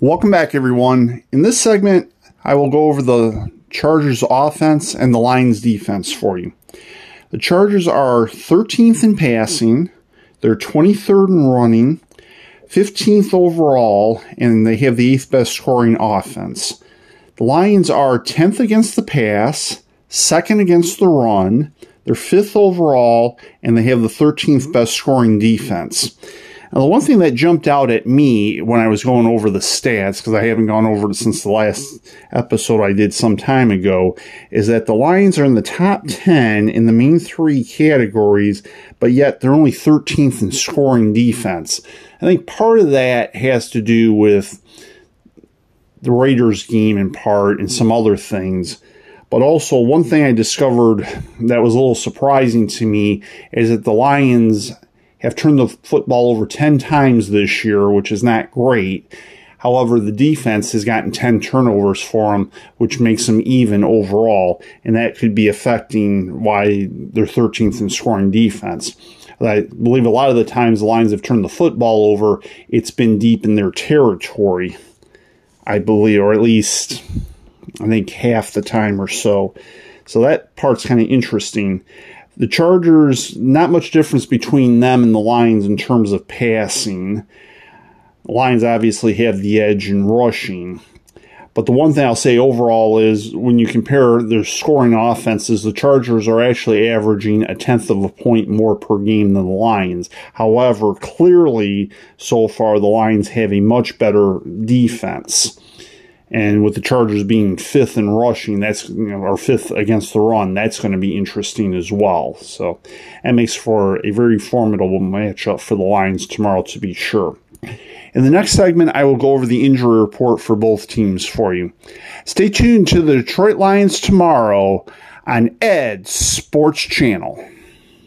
Welcome back, everyone. In this segment, I will go over the Chargers offense and the Lions defense for you. The Chargers are 13th in passing, they're 23rd in running, 15th overall, and they have the 8th best scoring offense. The Lions are 10th against the pass, 2nd against the run, they're 5th overall, and they have the 13th best scoring defense. Now, the one thing that jumped out at me when I was going over the stats, because I haven't gone over it since the last episode I did some time ago, is that the Lions are in the top 10 in the main three categories, but yet they're only 13th in scoring defense. I think part of that has to do with the Raiders game in part and some other things. But also, one thing I discovered that was a little surprising to me is that the Lions have turned the football over 10 times this year, which is not great. However, the defense has gotten 10 turnovers for them, which makes them even overall, and that could be affecting why they're 13th in scoring defense. I believe a lot of the times the Lions have turned the football over, it's been deep in their territory, I believe, or at least I think half the time or so. So that part's kind of interesting. The Chargers, not much difference between them and the Lions in terms of passing. The Lions obviously have the edge in rushing. But the one thing I'll say overall is when you compare their scoring offenses, the Chargers are actually averaging a tenth of a point more per game than the Lions. However, clearly, so far, the Lions have a much better defense. And with the Chargers being fifth in rushing, that's you know, or fifth against the run, that's going to be interesting as well. So that makes for a very formidable matchup for the Lions tomorrow, to be sure. In the next segment, I will go over the injury report for both teams for you. Stay tuned to the Detroit Lions tomorrow on Ed Sports Channel.